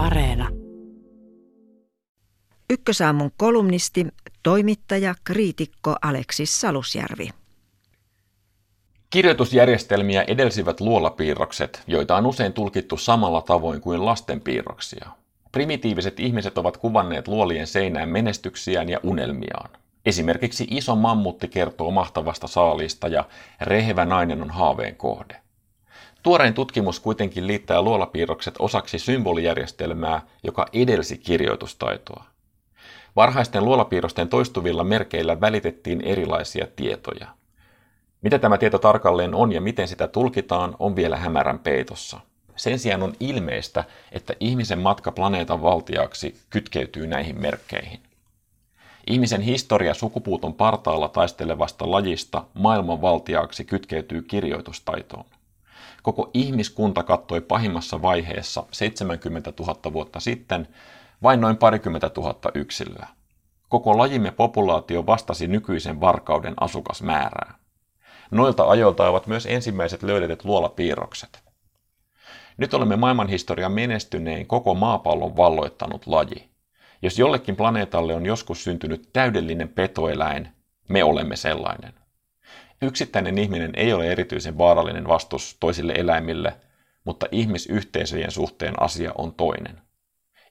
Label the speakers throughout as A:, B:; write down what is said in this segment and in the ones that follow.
A: Areena.
B: Ykkösaamun kolumnisti, toimittaja, kriitikko Aleksis Salusjärvi.
C: Kirjoitusjärjestelmiä edelsivät luolapiirrokset, joita on usein tulkittu samalla tavoin kuin lastenpiirroksia. Primitiiviset ihmiset ovat kuvanneet luolien seinään menestyksiään ja unelmiaan. Esimerkiksi iso mammutti kertoo mahtavasta saalista ja rehevä nainen on haaveen kohde. Tuorein tutkimus kuitenkin liittää luolapiirrokset osaksi symbolijärjestelmää, joka edelsi kirjoitustaitoa. Varhaisten luolapiirrosten toistuvilla merkeillä välitettiin erilaisia tietoja. Mitä tämä tieto tarkalleen on ja miten sitä tulkitaan, on vielä hämärän peitossa. Sen sijaan on ilmeistä, että ihmisen matka planeetan valtiaksi kytkeytyy näihin merkkeihin. Ihmisen historia sukupuuton partaalla taistelevasta lajista maailman valtiaaksi kytkeytyy kirjoitustaitoon. Koko ihmiskunta kattoi pahimmassa vaiheessa 70 000 vuotta sitten vain noin parikymmentä tuhatta yksilöä. Koko lajimme populaatio vastasi nykyisen varkauden asukasmäärää. Noilta ajoilta ovat myös ensimmäiset löydetyt luolapiirrokset. Nyt olemme maailmanhistorian menestynein koko maapallon valloittanut laji. Jos jollekin planeetalle on joskus syntynyt täydellinen petoeläin, me olemme sellainen. Yksittäinen ihminen ei ole erityisen vaarallinen vastus toisille eläimille, mutta ihmisyhteisöjen suhteen asia on toinen.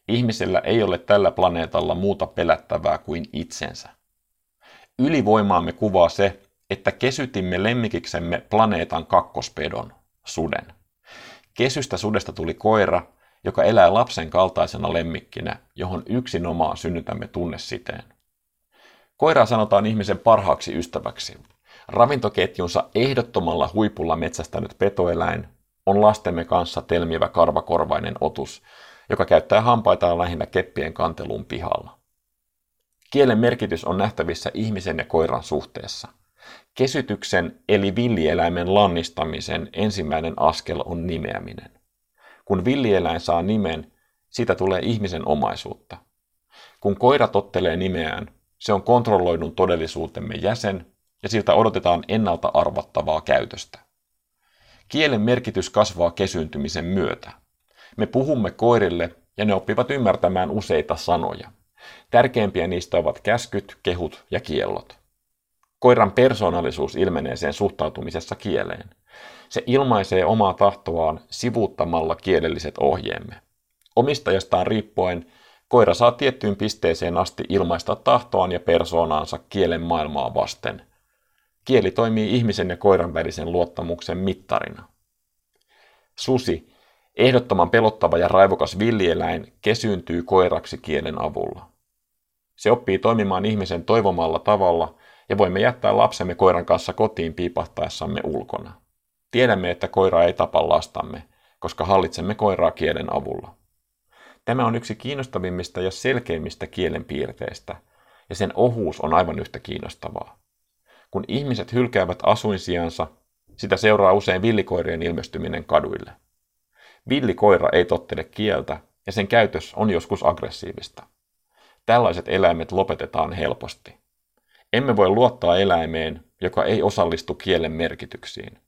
C: Ihmisellä ei ole tällä planeetalla muuta pelättävää kuin itsensä. Ylivoimaamme kuvaa se, että kesytimme lemmikiksemme planeetan kakkospedon, suden. Kesystä sudesta tuli koira, joka elää lapsen kaltaisena lemmikkinä, johon yksinomaan synnytämme tunnesiteen. Koiraa sanotaan ihmisen parhaaksi ystäväksi. Ravintoketjunsa ehdottomalla huipulla metsästänyt petoeläin on lastemme kanssa telmivä karvakorvainen otus, joka käyttää hampaitaan lähinnä keppien kanteluun pihalla. Kielen merkitys on nähtävissä ihmisen ja koiran suhteessa. Kesytyksen eli villieläimen lannistamisen ensimmäinen askel on nimeäminen. Kun villieläin saa nimen, siitä tulee ihmisen omaisuutta. Kun koira tottelee nimeään, se on kontrolloidun todellisuutemme jäsen ja siltä odotetaan ennalta arvattavaa käytöstä. Kielen merkitys kasvaa kesyntymisen myötä. Me puhumme koirille ja ne oppivat ymmärtämään useita sanoja. Tärkeimpiä niistä ovat käskyt, kehut ja kiellot. Koiran persoonallisuus ilmenee sen suhtautumisessa kieleen. Se ilmaisee omaa tahtoaan sivuuttamalla kielelliset ohjeemme. Omistajastaan riippuen koira saa tiettyyn pisteeseen asti ilmaista tahtoaan ja persoonaansa kielen maailmaa vasten. Kieli toimii ihmisen ja koiran välisen luottamuksen mittarina. Susi, ehdottoman pelottava ja raivokas villieläin, kesyyntyy koiraksi kielen avulla. Se oppii toimimaan ihmisen toivomalla tavalla ja voimme jättää lapsemme koiran kanssa kotiin piipahtaessamme ulkona. Tiedämme, että koira ei tapa lastamme, koska hallitsemme koiraa kielen avulla. Tämä on yksi kiinnostavimmista ja selkeimmistä kielen piirteistä, ja sen ohuus on aivan yhtä kiinnostavaa. Kun ihmiset hylkäävät asuinsijansa, sitä seuraa usein villikoirien ilmestyminen kaduille. Villikoira ei tottele kieltä, ja sen käytös on joskus aggressiivista. Tällaiset eläimet lopetetaan helposti. Emme voi luottaa eläimeen, joka ei osallistu kielen merkityksiin.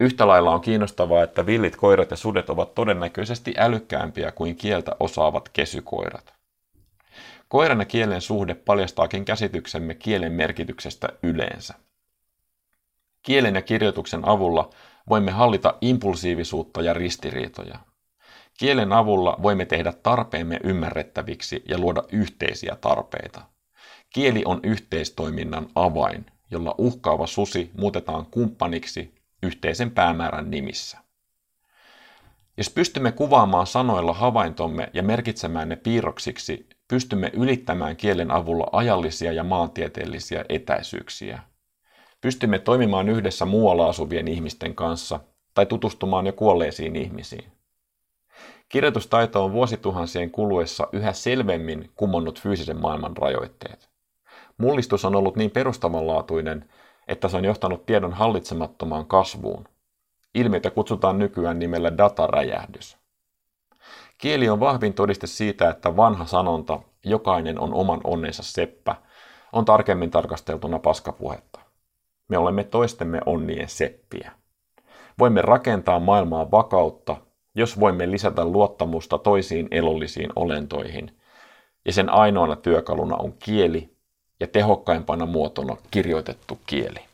C: Yhtä lailla on kiinnostavaa, että villit koirat ja sudet ovat todennäköisesti älykkäämpiä kuin kieltä osaavat kesykoirat. Koiran ja kielen suhde paljastaakin käsityksemme kielen merkityksestä yleensä. Kielen ja kirjoituksen avulla voimme hallita impulsiivisuutta ja ristiriitoja. Kielen avulla voimme tehdä tarpeemme ymmärrettäviksi ja luoda yhteisiä tarpeita. Kieli on yhteistoiminnan avain, jolla uhkaava susi muutetaan kumppaniksi yhteisen päämäärän nimissä. Jos pystymme kuvaamaan sanoilla havaintomme ja merkitsemään ne piirroksiksi, pystymme ylittämään kielen avulla ajallisia ja maantieteellisiä etäisyyksiä. Pystymme toimimaan yhdessä muualla asuvien ihmisten kanssa tai tutustumaan jo kuolleisiin ihmisiin. Kirjoitustaito on vuosituhansien kuluessa yhä selvemmin kumonnut fyysisen maailman rajoitteet. Mullistus on ollut niin perustavanlaatuinen, että se on johtanut tiedon hallitsemattomaan kasvuun. Ilmiötä kutsutaan nykyään nimellä dataräjähdys. Kieli on vahvin todiste siitä, että vanha sanonta, jokainen on oman onnensa seppä, on tarkemmin tarkasteltuna paskapuhetta. Me olemme toistemme onnien seppiä. Voimme rakentaa maailmaa vakautta jos voimme lisätä luottamusta toisiin elollisiin olentoihin, ja sen ainoana työkaluna on kieli ja tehokkaimpana muotona kirjoitettu kieli.